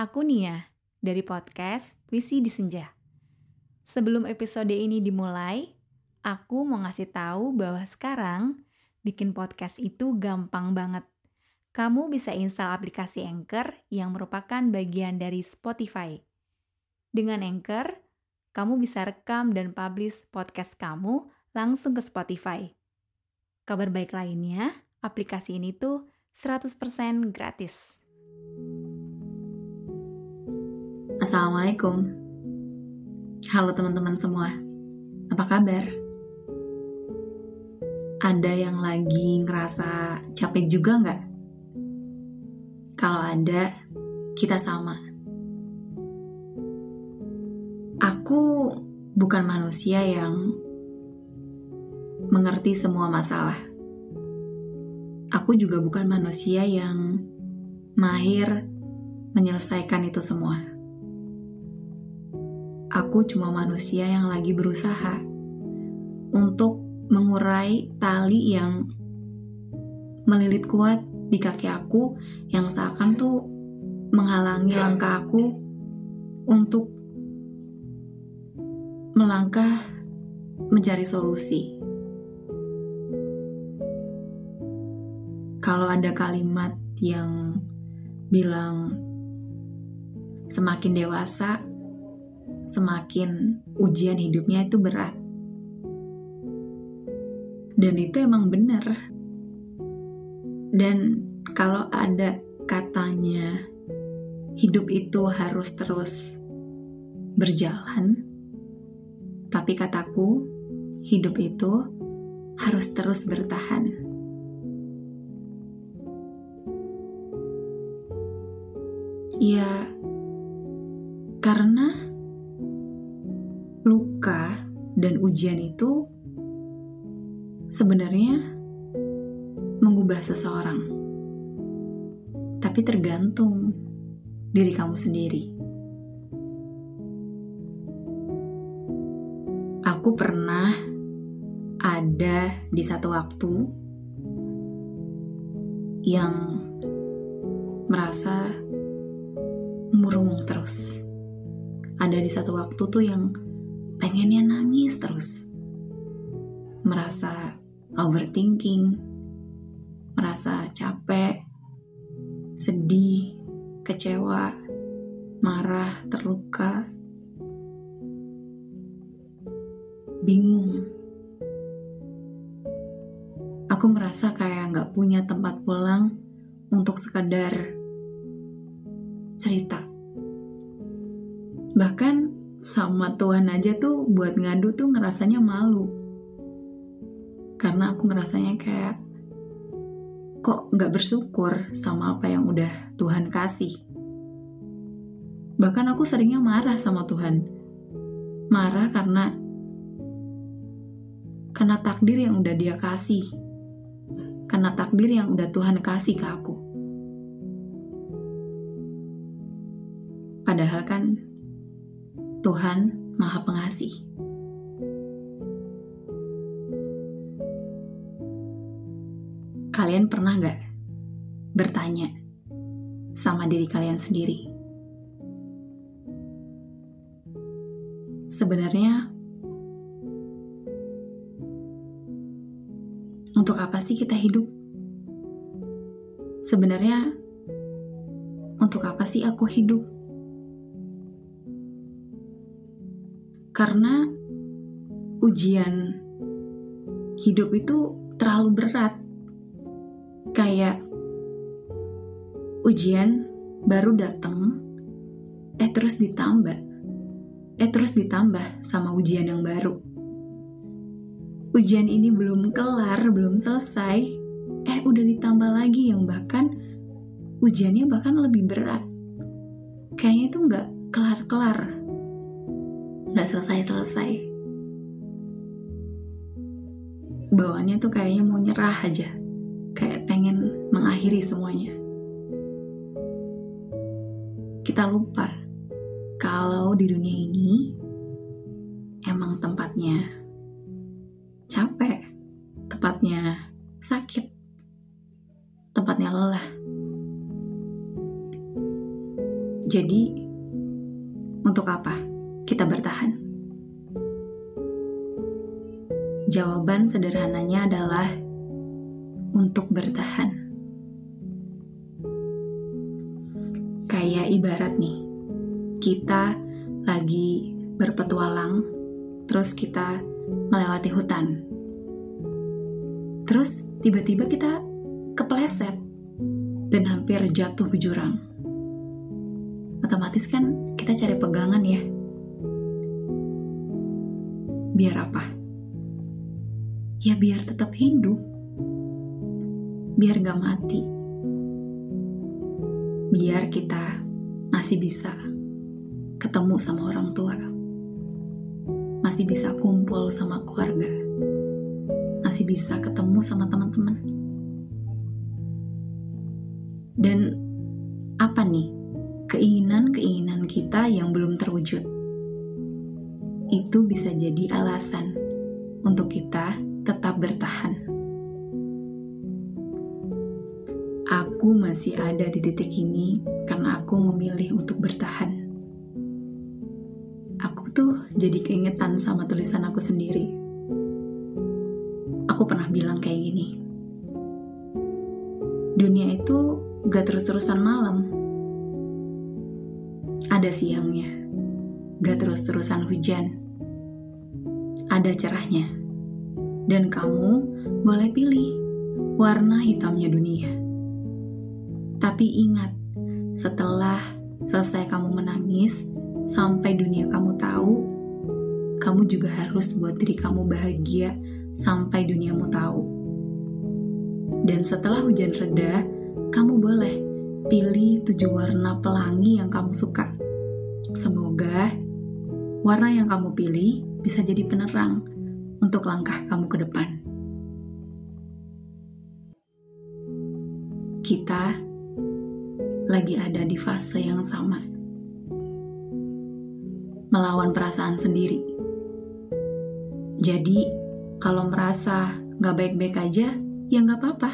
Aku Nia dari podcast Visi di Senja. Sebelum episode ini dimulai, aku mau ngasih tahu bahwa sekarang bikin podcast itu gampang banget. Kamu bisa install aplikasi Anchor yang merupakan bagian dari Spotify. Dengan Anchor, kamu bisa rekam dan publish podcast kamu langsung ke Spotify. Kabar baik lainnya, aplikasi ini tuh 100% gratis. Assalamualaikum. Halo teman-teman semua. Apa kabar? Ada yang lagi ngerasa capek juga nggak? Kalau ada, kita sama. Aku bukan manusia yang mengerti semua masalah. Aku juga bukan manusia yang mahir menyelesaikan itu semua aku cuma manusia yang lagi berusaha untuk mengurai tali yang melilit kuat di kaki aku yang seakan tuh menghalangi langkah aku untuk melangkah mencari solusi. Kalau ada kalimat yang bilang semakin dewasa semakin ujian hidupnya itu berat. Dan itu emang benar. Dan kalau ada katanya hidup itu harus terus berjalan, tapi kataku hidup itu harus terus bertahan. Ya, karena dan ujian itu sebenarnya mengubah seseorang. Tapi tergantung diri kamu sendiri. Aku pernah ada di satu waktu yang merasa murung terus. Ada di satu waktu tuh yang pengennya nangis terus. Merasa overthinking, merasa capek, sedih, kecewa, marah, terluka, bingung. Aku merasa kayak nggak punya tempat pulang untuk sekedar cerita. Bahkan sama Tuhan aja tuh buat ngadu tuh ngerasanya malu. Karena aku ngerasanya kayak kok nggak bersyukur sama apa yang udah Tuhan kasih. Bahkan aku seringnya marah sama Tuhan. Marah karena karena takdir yang udah dia kasih. Karena takdir yang udah Tuhan kasih ke aku. Padahal kan Tuhan Maha Pengasih. Kalian pernah gak bertanya sama diri kalian sendiri? Sebenarnya, untuk apa sih kita hidup? Sebenarnya, untuk apa sih aku hidup? Karena ujian hidup itu terlalu berat. Kayak ujian baru datang, eh terus ditambah, eh terus ditambah sama ujian yang baru. Ujian ini belum kelar, belum selesai, eh udah ditambah lagi yang bahkan ujiannya bahkan lebih berat. Kayaknya itu nggak kelar-kelar nggak selesai-selesai. Bawaannya tuh kayaknya mau nyerah aja, kayak pengen mengakhiri semuanya. Kita lupa kalau di dunia ini emang tempatnya capek, tempatnya sakit, Jawaban sederhananya adalah untuk bertahan. Kayak ibarat nih, kita lagi berpetualang, terus kita melewati hutan. Terus tiba-tiba kita kepleset dan hampir jatuh ke jurang. Otomatis kan kita cari pegangan ya. Biar apa? Ya biar tetap hidup. Biar gak mati. Biar kita masih bisa ketemu sama orang tua. Masih bisa kumpul sama keluarga. Masih bisa ketemu sama teman-teman. Dan apa nih keinginan-keinginan kita yang belum terwujud? Itu bisa jadi alasan untuk kita tetap bertahan. Aku masih ada di titik ini karena aku memilih untuk bertahan. Aku tuh jadi keingetan sama tulisan aku sendiri. Aku pernah bilang kayak gini. Dunia itu gak terus-terusan malam. Ada siangnya. Gak terus-terusan hujan. Ada cerahnya. Dan kamu boleh pilih warna hitamnya dunia. Tapi ingat, setelah selesai kamu menangis, sampai dunia kamu tahu, kamu juga harus buat diri kamu bahagia sampai duniamu tahu. Dan setelah hujan reda, kamu boleh pilih tujuh warna pelangi yang kamu suka. Semoga warna yang kamu pilih bisa jadi penerang untuk langkah kamu ke depan. Kita lagi ada di fase yang sama. Melawan perasaan sendiri. Jadi, kalau merasa gak baik-baik aja, ya gak apa-apa.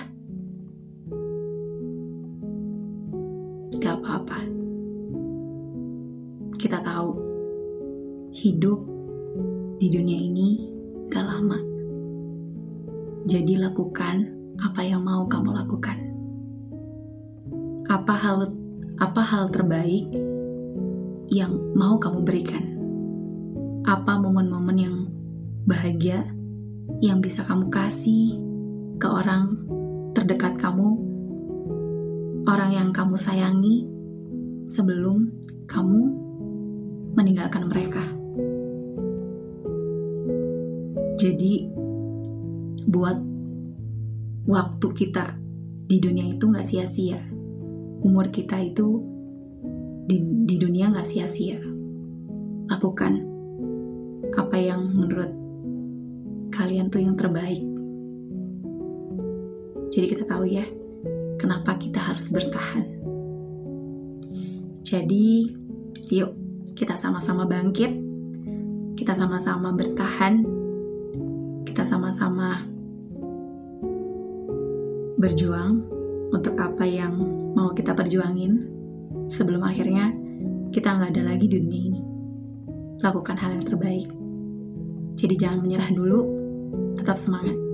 Gak apa-apa. Kita tahu, hidup di dunia ini gak lama. Jadi lakukan apa yang mau kamu lakukan apa hal apa hal terbaik yang mau kamu berikan? Apa momen-momen yang bahagia yang bisa kamu kasih ke orang terdekat kamu, orang yang kamu sayangi sebelum kamu meninggalkan mereka? Jadi, buat waktu kita di dunia itu nggak sia-sia umur kita itu di, di dunia nggak sia-sia. Lakukan apa yang menurut kalian tuh yang terbaik. Jadi kita tahu ya, kenapa kita harus bertahan. Jadi, yuk kita sama-sama bangkit, kita sama-sama bertahan, kita sama-sama berjuang untuk apa yang mau kita perjuangin sebelum akhirnya kita nggak ada lagi di dunia ini. Lakukan hal yang terbaik. Jadi jangan menyerah dulu, tetap semangat.